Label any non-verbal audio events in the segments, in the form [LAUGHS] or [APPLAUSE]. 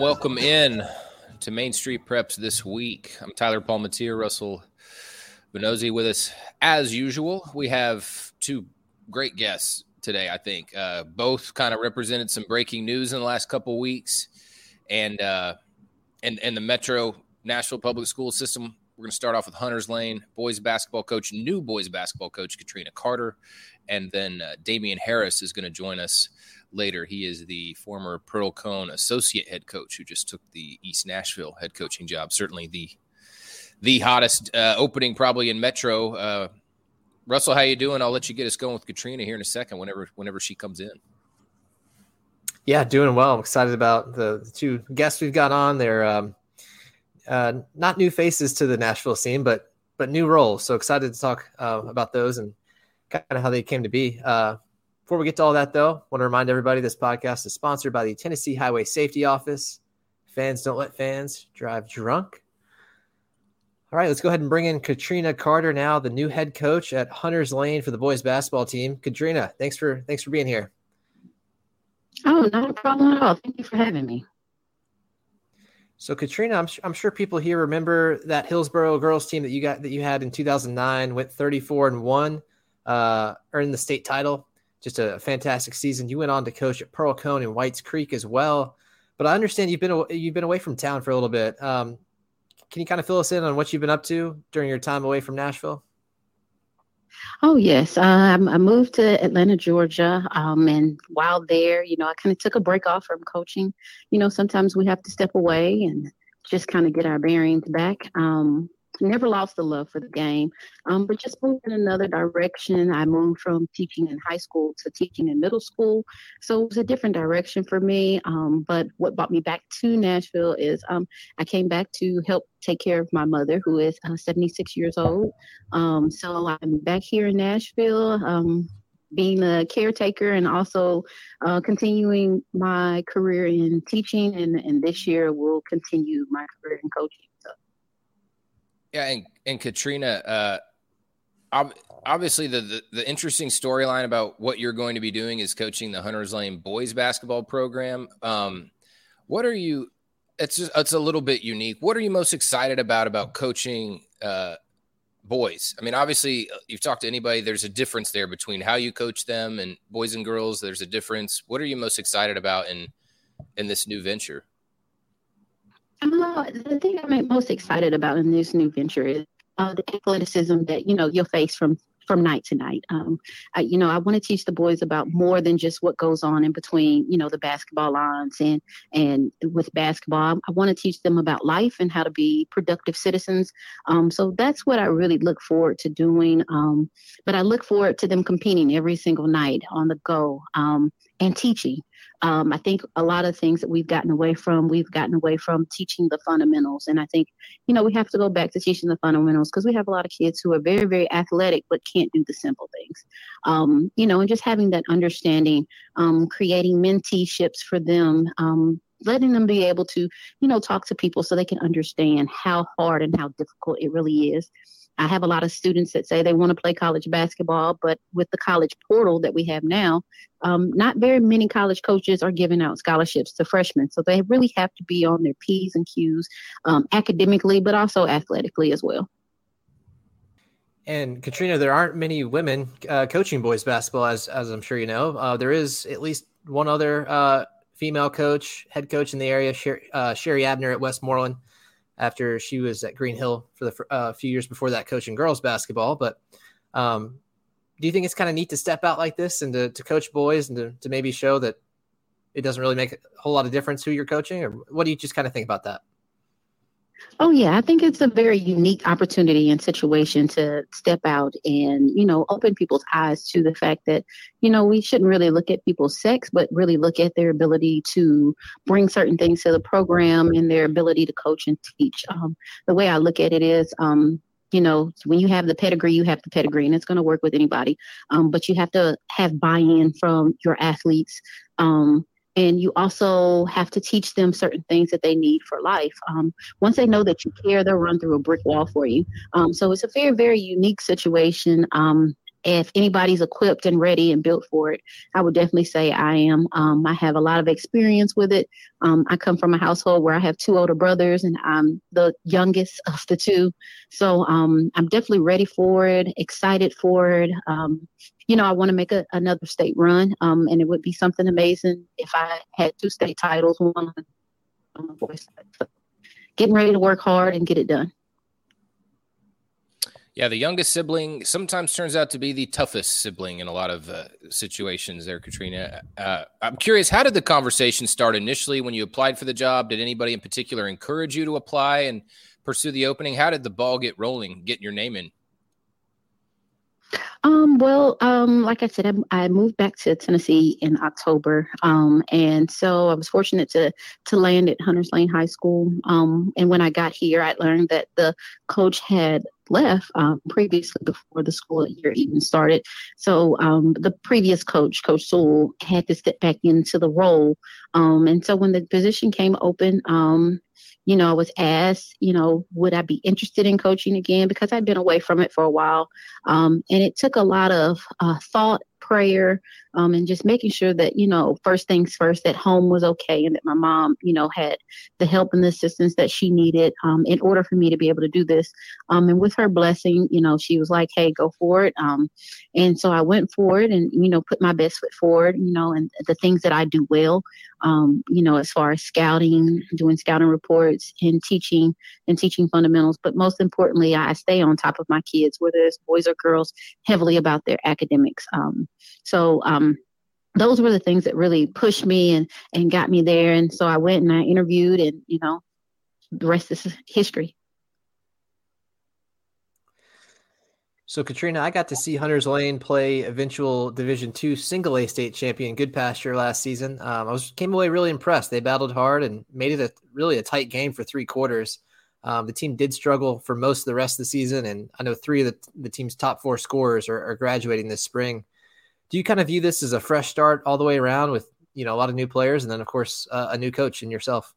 Welcome in to Main Street Preps this week. I'm Tyler Palmateer, Russell Vannozzi with us as usual. We have two great guests today, I think. Uh, both kind of represented some breaking news in the last couple weeks and uh, and and the Metro Nashville Public School System. We're going to start off with Hunters Lane boys basketball coach, new boys basketball coach Katrina Carter, and then uh, Damien Harris is going to join us later. He is the former Pearl-Cohn associate head coach who just took the East Nashville head coaching job. Certainly the the hottest uh, opening probably in Metro. Uh, Russell, how you doing? I'll let you get us going with Katrina here in a second. Whenever whenever she comes in. Yeah, doing well. I'm excited about the, the two guests we've got on. They're um, uh, not new faces to the Nashville scene, but but new roles. So excited to talk uh, about those and kind of how they came to be. Uh, before we get to all that, though, want to remind everybody this podcast is sponsored by the Tennessee Highway Safety Office. Fans don't let fans drive drunk. All right, let's go ahead and bring in Katrina Carter now, the new head coach at Hunters Lane for the boys basketball team. Katrina, thanks for thanks for being here. Oh, not a problem at all. Thank you for having me. So, Katrina, I'm, I'm sure people here remember that Hillsboro girls team that you got that you had in 2009, went 34 and one, uh, earned the state title. Just a fantastic season. You went on to coach at Pearl-Cohn and Whites Creek as well. But I understand you've been you've been away from town for a little bit. Um, can you kind of fill us in on what you've been up to during your time away from Nashville? Oh yes, um, I moved to Atlanta, Georgia, um, and while there, you know, I kind of took a break off from coaching. You know, sometimes we have to step away and just kind of get our bearings back. Um, never lost the love for the game, um, but just moved in another direction. I moved from teaching in high school to teaching in middle school, so it was a different direction for me. Um, but what brought me back to Nashville is um, I came back to help take care of my mother, who is uh, 76 years old. Um, so I'm back here in Nashville. Um, being a caretaker and also uh, continuing my career in teaching and, and this year will continue my career in coaching yeah, and, and Katrina, uh, obviously the, the, the interesting storyline about what you're going to be doing is coaching the Hunters Lane boys basketball program. Um, what are you? It's just, it's a little bit unique. What are you most excited about about coaching uh, boys? I mean, obviously, uh, you've talked to anybody. There's a difference there between how you coach them and boys and girls. There's a difference. What are you most excited about in in this new venture? Uh, the thing I'm most excited about in this new venture is uh, the athleticism that you know you'll face from from night to night. Um, I, you know, I want to teach the boys about more than just what goes on in between, you know, the basketball lines and and with basketball. I want to teach them about life and how to be productive citizens. Um, so that's what I really look forward to doing. Um, but I look forward to them competing every single night on the go um, and teaching. Um, I think a lot of things that we've gotten away from, we've gotten away from teaching the fundamentals. And I think, you know, we have to go back to teaching the fundamentals because we have a lot of kids who are very, very athletic but can't do the simple things. Um, you know, and just having that understanding, um, creating menteeships for them, um, letting them be able to, you know, talk to people so they can understand how hard and how difficult it really is. I have a lot of students that say they want to play college basketball, but with the college portal that we have now, um, not very many college coaches are giving out scholarships to freshmen. So they really have to be on their P's and Q's um, academically, but also athletically as well. And Katrina, there aren't many women uh, coaching boys basketball, as as I'm sure you know. Uh, there is at least one other uh, female coach, head coach in the area, Sher- uh, Sherry Abner at Westmoreland after she was at Green Hill for the uh, few years before that coaching girls basketball. But um, do you think it's kind of neat to step out like this and to, to coach boys and to, to maybe show that it doesn't really make a whole lot of difference who you're coaching? Or what do you just kind of think about that? Oh yeah, I think it's a very unique opportunity and situation to step out and, you know, open people's eyes to the fact that, you know, we shouldn't really look at people's sex, but really look at their ability to bring certain things to the program and their ability to coach and teach. Um, the way I look at it is, um, you know, when you have the pedigree, you have the pedigree, and it's going to work with anybody. Um, but you have to have buy-in from your athletes. Um, and you also have to teach them certain things that they need for life. Um, once they know that you care, they'll run through a brick wall for you. Um, so it's a very, very unique situation. Um, if anybody's equipped and ready and built for it, I would definitely say I am. Um, I have a lot of experience with it. Um, I come from a household where I have two older brothers and I'm the youngest [LAUGHS] of the two. So um, I'm definitely ready for it, excited for it. Um, you know, I want to make a, another state run, um, and it would be something amazing if I had two state titles, one getting ready to work hard and get it done. Yeah, the youngest sibling sometimes turns out to be the toughest sibling in a lot of uh, situations there, Katrina. Uh, I'm curious, how did the conversation start initially when you applied for the job? Did anybody in particular encourage you to apply and pursue the opening? How did the ball get rolling, getting your name in? Um, well, um, like I said, I, I, moved back to Tennessee in October, um, and so I was fortunate to to land at Hunters Lane High School. Um, and when I got here, I learned that the coach had left um, previously before the school year even started. So um, the previous coach, Coach Sewell, had to step back into the role. Um, and so when the position came open, um, you know, I was asked, you know, would I be interested in coaching again because I'd been away from it for a while. Um, and it took a lot of uh, thought prayer um, and just making sure that you know first things first that home was okay and that my mom you know had the help and the assistance that she needed um, in order for me to be able to do this. Um, and with her blessing you know she was like hey go for it. Um, and so i went for it and you know put my best foot forward you know and the things that i do well um, you know as far as scouting doing scouting reports and teaching and teaching fundamentals. But most importantly i stay on top of my kids whether it's boys or girls heavily about their academics um, so um, those were the things that really pushed me and and got me there. And so I went and I interviewed, and you know, the rest is history. So Katrina, I got to see Hunters Lane play eventual Division two single A state champion Good Goodpasture last season. Um, I was came away really impressed. They battled hard and made it a really a tight game for three quarters. Um, the team did struggle for most of the rest of the season, and I know three of the, the team's top four scorers are, are graduating this spring do you kind of view this as a fresh start all the way around with you know a lot of new players and then of course uh, a new coach and yourself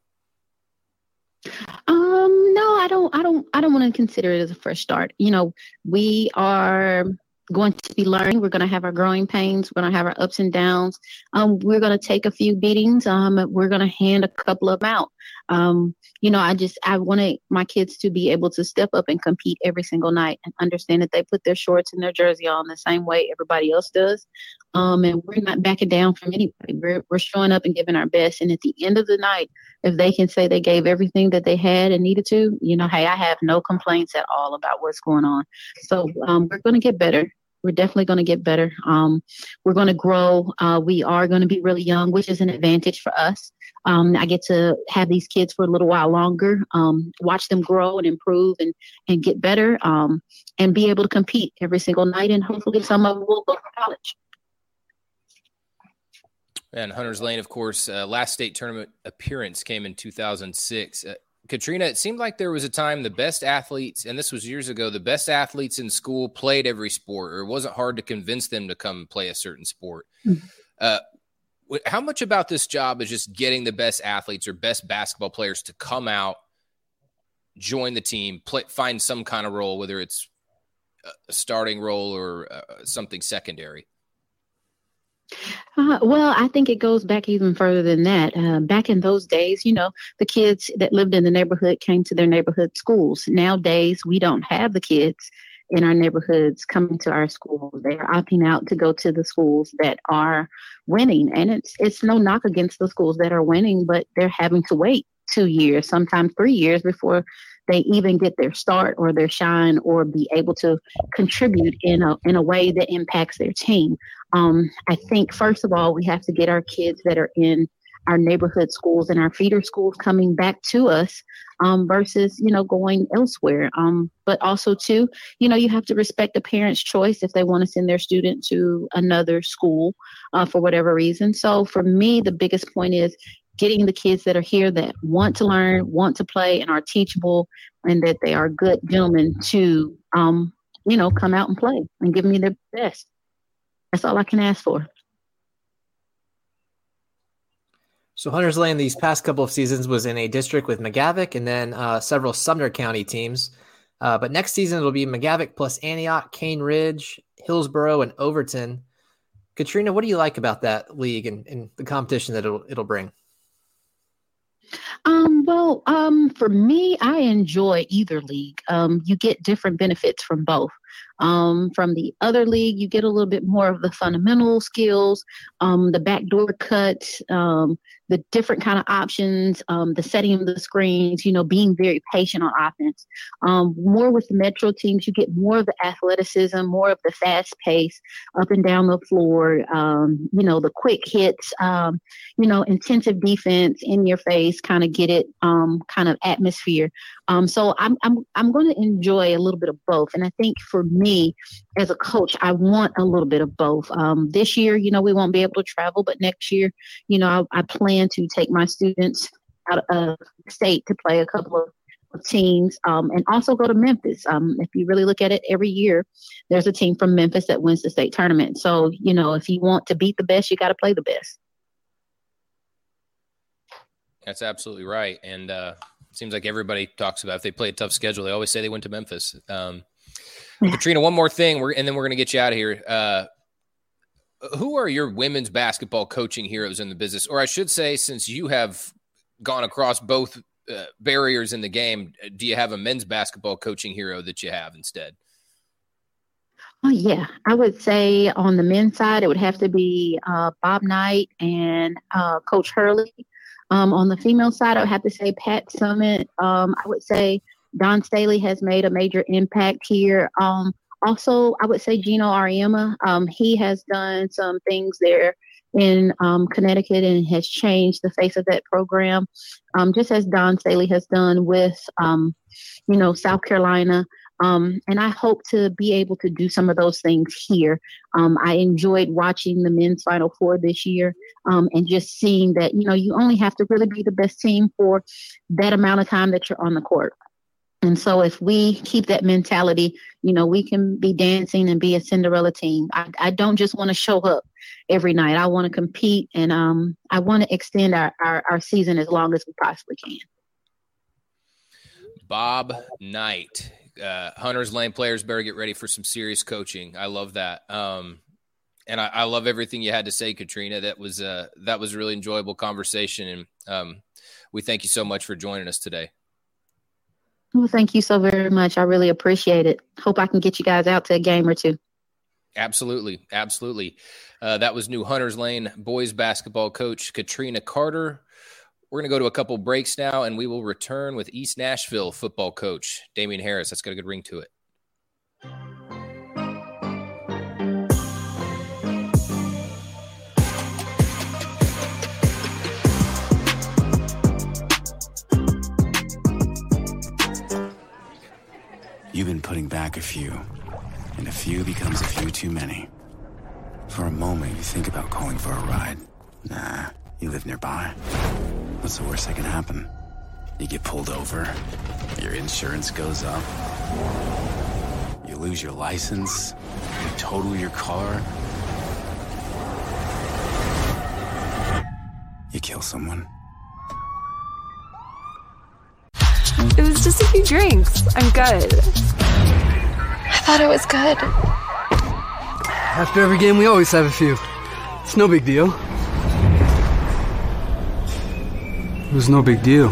um no i don't i don't i don't want to consider it as a fresh start you know we are going to be learning. We're going to have our growing pains. We're going to have our ups and downs. Um, we're going to take a few beatings. Um, we're going to hand a couple of them out. Um, you know, I just I want my kids to be able to step up and compete every single night and understand that they put their shorts and their jersey on the same way everybody else does. Um, and we're not backing down from anybody. We're we're showing up and giving our best. And at the end of the night, if they can say they gave everything that they had and needed to, you know, hey, I have no complaints at all about what's going on. So um, we're going to get better. We're definitely going to get better. Um, we're going to grow. Uh, we are going to be really young, which is an advantage for us. Um, I get to have these kids for a little while longer, um, watch them grow and improve and, and get better, um, and be able to compete every single night. And hopefully, some of them will go to college. And Hunter's Lane, of course, uh, last state tournament appearance came in 2006. Uh, Katrina, it seemed like there was a time the best athletes, and this was years ago, the best athletes in school played every sport, or it wasn't hard to convince them to come play a certain sport. Mm-hmm. Uh, how much about this job is just getting the best athletes or best basketball players to come out, join the team, play, find some kind of role, whether it's a starting role or uh, something secondary? Uh, well, I think it goes back even further than that. Uh, back in those days, you know, the kids that lived in the neighborhood came to their neighborhood schools. Nowadays, we don't have the kids in our neighborhoods coming to our schools. They are opting out to go to the schools that are winning, and it's it's no knock against the schools that are winning, but they're having to wait two years, sometimes three years before they even get their start or their shine or be able to contribute in a in a way that impacts their team. Um, I think first of all we have to get our kids that are in our neighborhood schools and our feeder schools coming back to us um, versus you know going elsewhere um, but also too you know you have to respect the parents choice if they want to send their student to another school uh, for whatever reason so for me the biggest point is getting the kids that are here that want to learn, want to play, and are teachable, and that they are good gentlemen to, um, you know, come out and play and give me their best. That's all I can ask for. So Hunters Lane these past couple of seasons was in a district with McGavock and then uh, several Sumner County teams. Uh, but next season it'll be McGavock plus Antioch, Cane Ridge, Hillsboro, and Overton. Katrina, what do you like about that league and, and the competition that it'll, it'll bring? Um, well, um, for me, I enjoy either league. Um, you get different benefits from both. Um, from the other league, you get a little bit more of the fundamental skills, um, the backdoor cut, um, the different kind of options, um, the setting of the screens, you know, being very patient on offense. Um, more with the Metro teams, you get more of the athleticism, more of the fast pace up and down the floor, um, you know, the quick hits, um, you know, intensive defense in your face, kind of get it um, kind of atmosphere. Um, so I'm, I'm, I'm going to enjoy a little bit of both. And I think for me, as a coach, I want a little bit of both. This year, you know, we won't be able to travel, but next year, you know, I, I plan to take my students out of state to play a couple of teams um, and also go to Memphis. Um, if you really look at it every year, there's a team from Memphis that wins the state tournament. So, you know, if you want to beat the best, you got to play the best. That's absolutely right. And uh, it seems like everybody talks about if they play a tough schedule, they always say they went to Memphis. Um, [LAUGHS] Katrina, one more thing, we're, and then we're going to get you out of here. Uh, who are your women's basketball coaching heroes in the business? Or I should say, since you have gone across both uh, barriers in the game, do you have a men's basketball coaching hero that you have instead? Oh yeah, I would say on the men's side, it would have to be uh, Bob Knight and uh, Coach Hurley. Um, on the female side, I would have to say Pat Summitt. Um, I would say Dawn Staley has made a major impact here. Um, also, I would say Geno Auriemma. Um, he has done some things there in um, Connecticut and has changed the face of that program, um, just as Dawn Staley has done with, um, you know, South Carolina. Um, and I hope to be able to do some of those things here. Um, I enjoyed watching the men's Final Four this year um, and just seeing that, you know, you only have to really be the best team for that amount of time that you're on the court. And so if we keep that mentality, you know, we can be dancing and be a Cinderella team. I, I don't just want to show up every night. I want to compete and um, I want to extend our, our, our season as long as we possibly can. Bob Knight, uh, Hunters Lane players better get ready for some serious coaching. I love that. Um, and I, I, love everything you had to say, Katrina. That was uh, that was a really enjoyable conversation, and um, we thank you so much for joining us today. Well, thank you so very much. I really appreciate it. Hope I can get you guys out to a game or two. Absolutely. Absolutely. Uh, that was New Hunters Lane boys basketball coach Katrina Carter. We're going to go to a couple breaks now, and we will return with East Nashville football coach Damien Harris. That's got a good ring to it. You've been putting back a few, and a few becomes a few too many. For a moment, you think about calling for a ride. Nah, you live nearby. What's the worst that can happen? You get pulled over, your insurance goes up, you lose your license, you total your car, you kill someone. It was just a few drinks. I'm good. I thought it was good. After every game, we always have a few. It's no big deal. It was no big deal.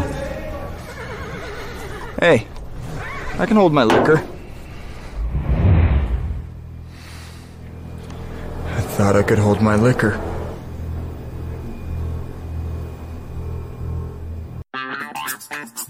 Hey, I can hold my liquor. I thought I could hold my liquor.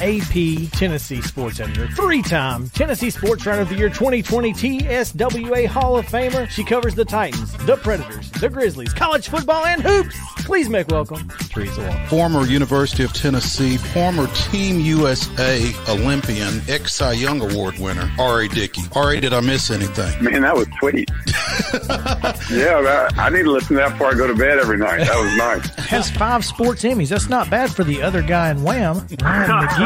AP Tennessee Sports Editor, three time Tennessee Sports Writer of the Year 2020 TSWA Hall of Famer. She covers the Titans, the Predators, the Grizzlies, college football, and hoops. Please make welcome Teresa Walker. Former University of Tennessee, former Team USA Olympian, ex Cy Young Award winner, R.A. Dickey. R.A., did I miss anything? Man, that was sweet. [LAUGHS] yeah, that, I need to listen to that before I go to bed every night. That was nice. Has five sports Emmys. That's not bad for the other guy in Wham, Ryan [LAUGHS] McGee.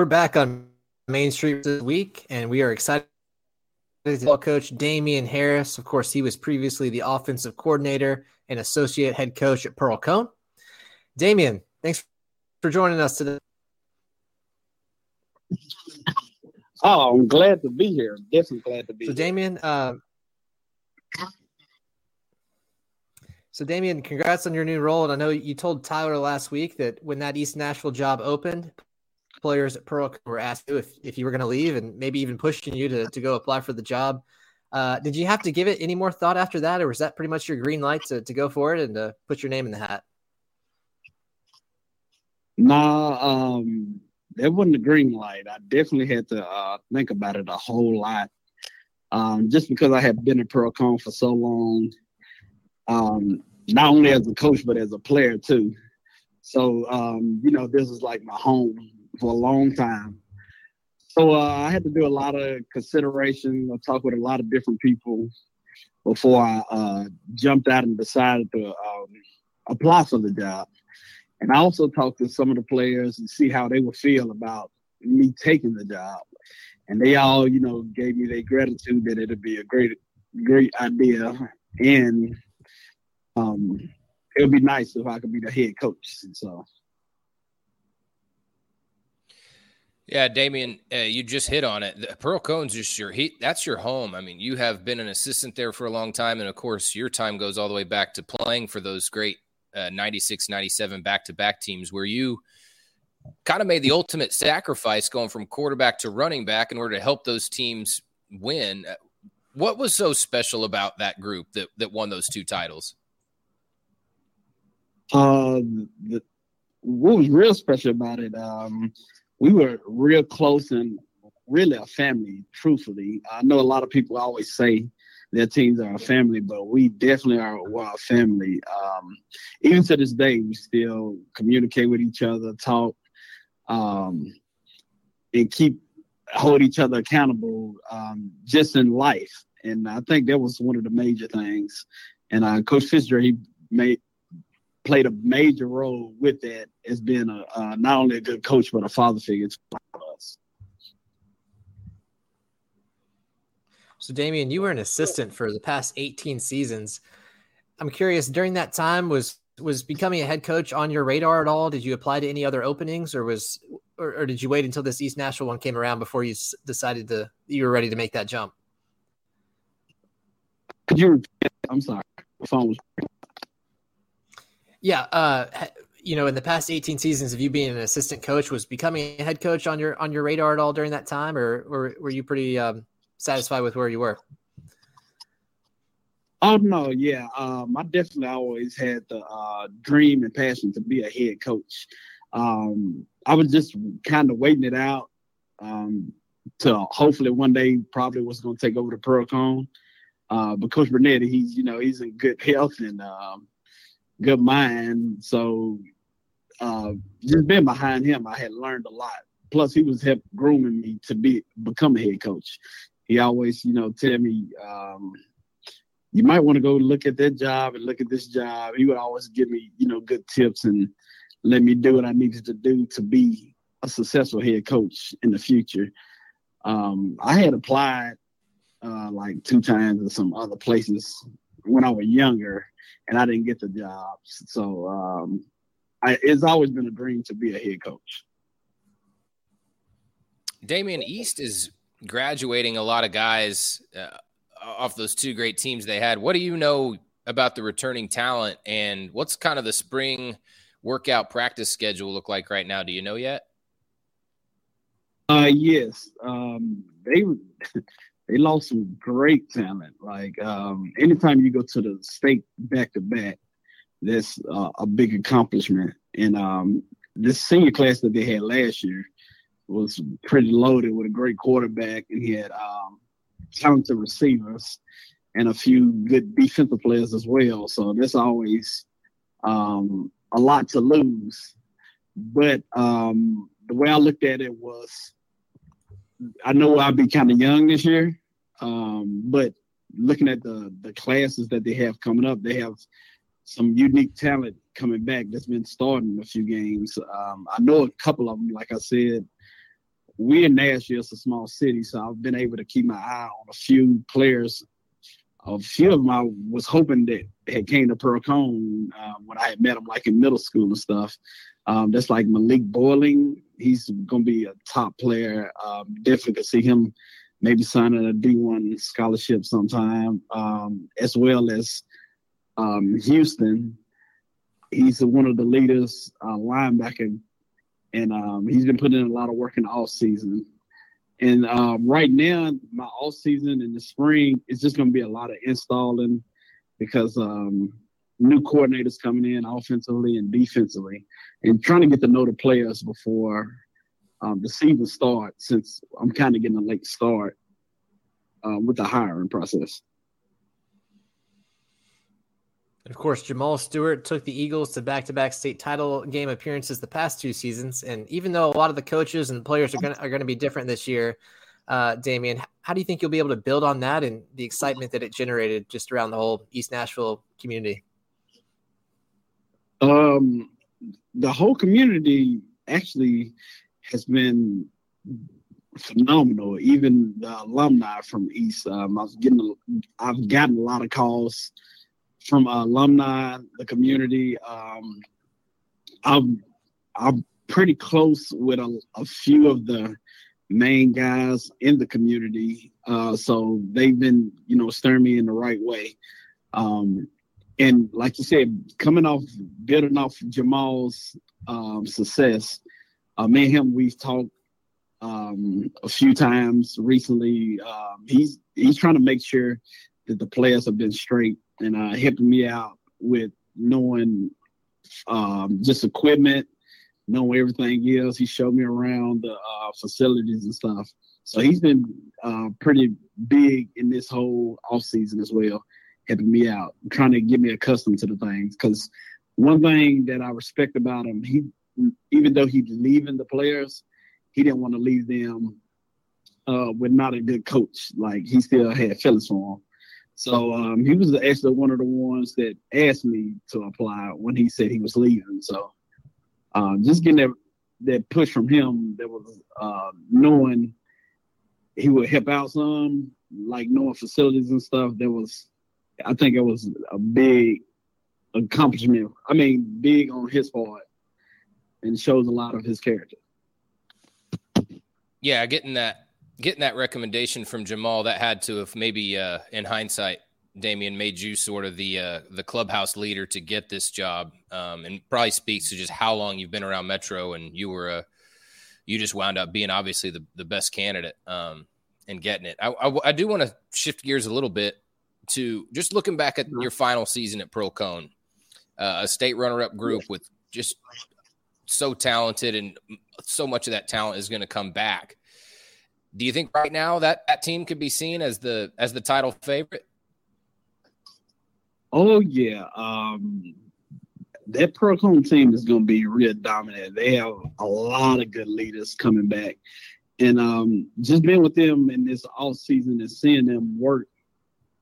We're back on Main Street this week, and we are excited. Coach Damien Harris, of course, he was previously the offensive coordinator and associate head coach at Pearl Cone. Damien, thanks for joining us today. Oh, I'm glad to be here. Definitely glad to be. So, here. Damien, uh, so Damien, congrats on your new role. And I know you told Tyler last week that when that East Nashville job opened, players at Pearl were asked if, if you were going to leave and maybe even pushing you to, to go apply for the job. Uh, did you have to give it any more thought after that, or was that pretty much your green light to, to go for it and to put your name in the hat? Nah, um, that wasn't a green light. I definitely had to uh, think about it a whole lot. Um, just because I had been at Pearl-Cohn for so long, um, not only as a coach but as a player too. So um, you know, this is like my home for a long time. So uh, I had to do a lot of consideration. I talked with a lot of different people before I uh, jumped out and decided to um, apply for the job. And I also talked to some of the players and see how they would feel about me taking the job. And they all, you know, gave me their gratitude that it'd be a great, great idea. And um, it would be nice if I could be the head coach. And so. Yeah, Damien, uh, you just hit on it. The Pearl-Cohn's just your he, that's your home. I mean, you have been an assistant there for a long time, and of course, your time goes all the way back to playing for those great uh, 96, 97 back-to-back teams where you kind of made the ultimate sacrifice going from quarterback to running back in order to help those teams win. Uh, what was so special about that group that that won those two titles? Um, the, what was real special about it? Um, we were real close and really a family, truthfully. I know a lot of people always say their teams are a family, but we definitely are a family. Um, even to this day, we still communicate with each other, talk, um, and keep hold each other accountable um, just in life. And I think that was one of the major things. And uh, Coach Fitzgerald, he made played a major role with that as being a uh, not only a good coach but a father figure to us. So, Damien, you were an assistant for the past 18 seasons. I'm curious, during that time, was was becoming a head coach on your radar at all? Did you apply to any other openings, or was or, or did you wait until this East Nashville one came around before you decided to you were ready to make that jump? Could you? I'm sorry, my phone was. Yeah, uh, you know, in the past 18 seasons of you being an assistant coach, was becoming a head coach on your on your radar at all during that time, or, or were you pretty um, satisfied with where you were? Oh no, yeah. Um, I definitely always had the uh, dream and passion to be a head coach. Um, I was just kind of waiting it out um, to hopefully one day probably was going to take over the Pearl-Cohn. Uh, but Coach Burnett, he's you know he's in good [LAUGHS] health and um, good mind. So uh, just being behind him, I had learned a lot. Plus, he was help grooming me to be become a head coach. He always, you know, tell me um, you might want to go look at that job and look at this job. He would always give me, you know, good tips and let me do what I needed to do to be a successful head coach in the future. Um, I had applied uh, like two times to some other places when I was younger, and I didn't get the jobs. So um, I, it's always been a dream to be a head coach. Damien East is graduating a lot of guys uh, off those two great teams they had. What do you know about the returning talent, and what's kind of the spring workout practice schedule look like right now? Do you know yet? Uh, yes, um, they [LAUGHS] they lost some great talent. Like um, anytime you go to the state back to back, that's uh, a big accomplishment. And um, this senior class that they had last year was pretty loaded with a great quarterback, and he had um, talented receivers and a few good defensive players as well. So that's always um, a lot to lose. But um, the way I looked at it was, I know I'll be kind of young this year, um, but looking at the the classes that they have coming up, they have some unique talent coming back that's been starting a few games. Um, I know a couple of them, like I said. We're in Nashville, it's a small city, so I've been able to keep my eye on a few players. A few of them I was hoping that had came to Pearl-Cohn uh, when I had met them, like in middle school and stuff. Um, that's like Malik Boiling. He's going to be a top player. Um, definitely could see him maybe signing a D1 scholarship sometime, um, as well as um, Houston. He's one of the leaders, uh, linebacker, and um, he's been putting in a lot of work in the off season. And uh, right now, my off season in the spring is just going to be a lot of installing because um, new coordinators coming in offensively and defensively, and trying to get to know the players before um, the season starts. Since I'm kind of getting a late start uh, with the hiring process. of course, Jamal Stewart took the Eagles to back-to-back state title game appearances the past two seasons. And even though a lot of the coaches and players are going are to be different this year, uh, Damien, how do you think you'll be able to build on that and the excitement that it generated just around the whole East Nashville community? Um, the whole community actually has been phenomenal. Even the alumni from East, um, I was getting, I've gotten a lot of calls from uh, alumni, the community. Um, I'm, I'm pretty close with a, a, few of the main guys in the community, uh, so they've been, you know, steering me in the right way. Um, and like you said, coming off, building off Jamal's um, success, uh, me and him, we've talked um, a few times recently. Um, he's he's trying to make sure that the players have been straight and uh, helping me out with knowing um, just equipment, knowing everything else. He showed me around the uh, facilities and stuff. So he's been uh, pretty big in this whole off season as well, helping me out, trying to get me accustomed to the things. Because one thing that I respect about him, he even though he's leaving the players, he didn't want to leave them uh, with not a good coach. Like he still had feelings for him. So um, he was actually one of the ones that asked me to apply when he said he was leaving. So uh, just getting that that push from him, that was uh, knowing he would help out some, like knowing facilities and stuff. That was, I think, it was a big accomplishment. I mean, big on his part, and shows a lot of his character. Yeah, getting that getting that recommendation from Jamal that had to have maybe uh, in hindsight, Damien made you sort of the uh, the clubhouse leader to get this job, um, and probably speaks to just how long you've been around Metro, and you were a uh, you just wound up being obviously the, the best candidate um, and getting it. I, I, I do want to shift gears a little bit to just looking back at your final season at Pearl-Cohn, uh, a state runner up group with just so talented and so much of that talent is going to come back. Do you think right now that that team could be seen as the as the title favorite? Oh yeah, um, that Pearl-Cohn team is going to be real dominant. They have a lot of good leaders coming back, and um, just being with them in this off season and seeing them work,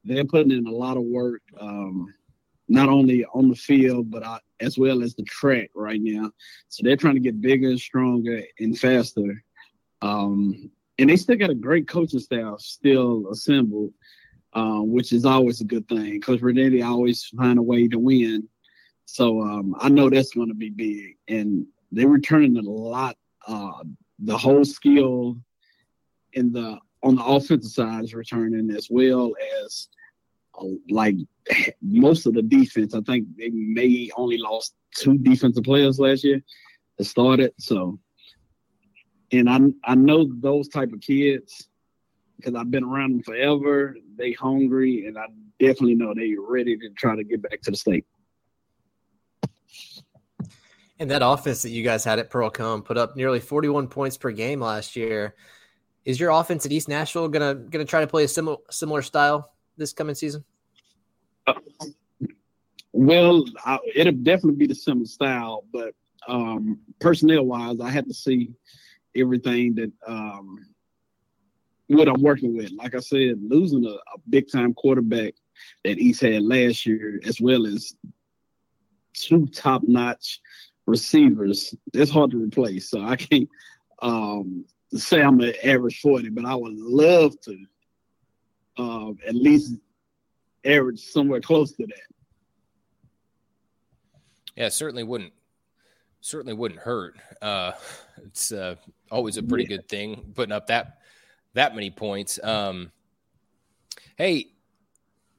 they're putting in a lot of work. Um, not only on the field, but uh, as well as the track right now. So they're trying to get bigger, and stronger, and faster. Um, and they still got a great coaching staff still assembled, uh, which is always a good thing. Coach Brunetti always find a way to win. So um, I know that's going to be big. And they're returning a lot. Uh, the whole skill in the on the offensive side is returning as well as uh, like [LAUGHS] most of the defense. I think they may only lost two defensive players last year that started. So, and I I know those type of kids because I've been around them forever. They hungry, and I definitely know they ready to try to get back to the state. And that offense that you guys had at Pearl-Cohn put up nearly 41 points per game last year. Is your offense at East Nashville gonna gonna try to play a similar similar style this coming season? Uh, well, I, it'll definitely be the similar style, but um, personnel wise, I had to see everything that um, what I'm working with. Like I said, losing a, a big time quarterback that East had last year, as well as two top notch receivers, it's hard to replace. So I can't um, say I'm an average 40, but I would love to uh, at least average somewhere close to that. Yeah, certainly wouldn't certainly wouldn't hurt. Uh, it's uh, always a pretty yeah. good thing putting up that that many points. Um, hey,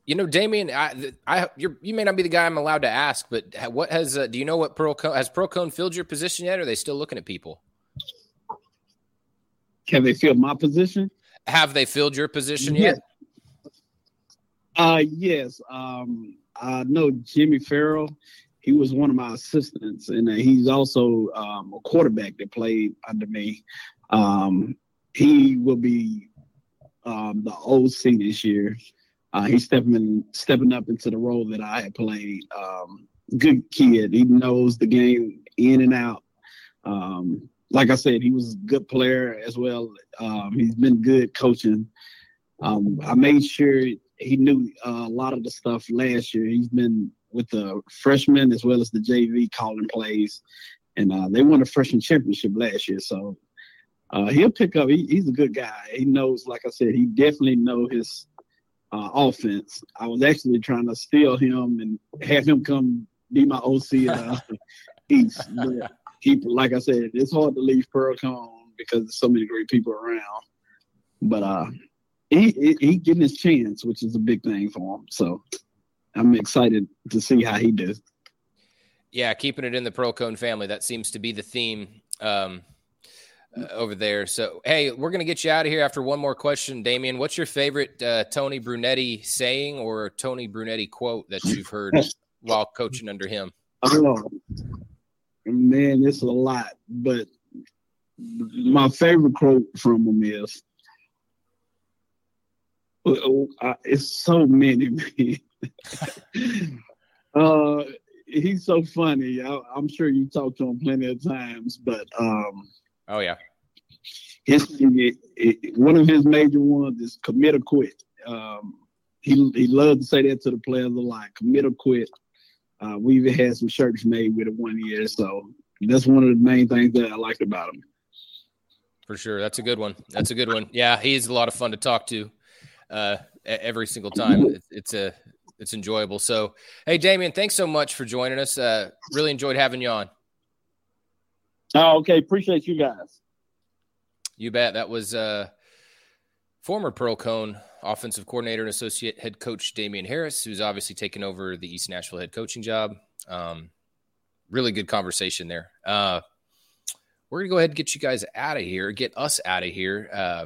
you know, Damien, I, I, you may not be the guy I'm allowed to ask, but what has uh, do you know what Pearl-Cohn has Pearl-Cohn filled your position yet? Or are they still looking at people? Can they fill my position? Have they filled your position yet? Uh, yes. Um, I know Jimmy Farrell he was one of my assistants, and he's also um, a quarterback that played under me. Um, he will be um, the OC this year. Uh, he's stepping stepping up into the role that I had played. Um, good kid. He knows the game in and out. Um, like I said, he was a good player as well. Um, he's been good coaching. I made sure he knew uh, a lot of the stuff last year. He's been with the freshmen as well as the JV calling plays, and uh, they won the freshman championship last year. So uh, he'll pick up. He, he's a good guy. He knows, like I said, he definitely know his uh, offense. I was actually trying to steal him and have him come be my OC uh, [LAUGHS] East. But he, like I said, it's hard to leave Pearl-Cohn because there's so many great people around. But uh, he, he, getting his chance, which is a big thing for him. So I'm excited to see how he does. Yeah, keeping it in the Pearl-Cohn family. That seems to be the theme um, uh, over there. So, hey, we're going to get you out of here after one more question. Damien, what's your favorite uh, Tony Brunetti saying or Tony Brunetti quote that you've heard [LAUGHS] while coaching under him? Oh, man, it's a lot. But my favorite quote from him is, oh, it's so many, man. [LAUGHS] uh, he's so funny. I, am sure you talked to him plenty of times, but um, oh yeah, his it, it, one of his major ones is commit or quit. Um, he he loves to say that to the players a lot. Commit or quit. Uh, we even had some shirts made with it one year, so that's one of the main things that I liked about him. For sure, that's a good one. That's a good one. Yeah, he's a lot of fun to talk to. Uh, every single time, it's, it's a it's enjoyable. So, hey, Damien, thanks so much for joining us. Uh, really enjoyed having you on. Oh, okay. Appreciate you guys. You bet. That was uh, former Pearl-Cohn offensive coordinator and associate head coach Damien Harris, who's obviously taken over the East Nashville head coaching job. Um, really good conversation there. Uh, we're gonna go ahead and get you guys out of here, get us out of here. Uh,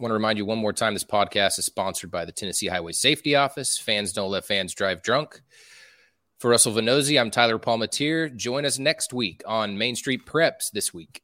want to remind you one more time this podcast is sponsored by the Tennessee Highway Safety Office. Fans don't let fans drive drunk. For Russell Vannozzi, I'm Tyler Palmateer. Join us next week on Main Street Preps this week.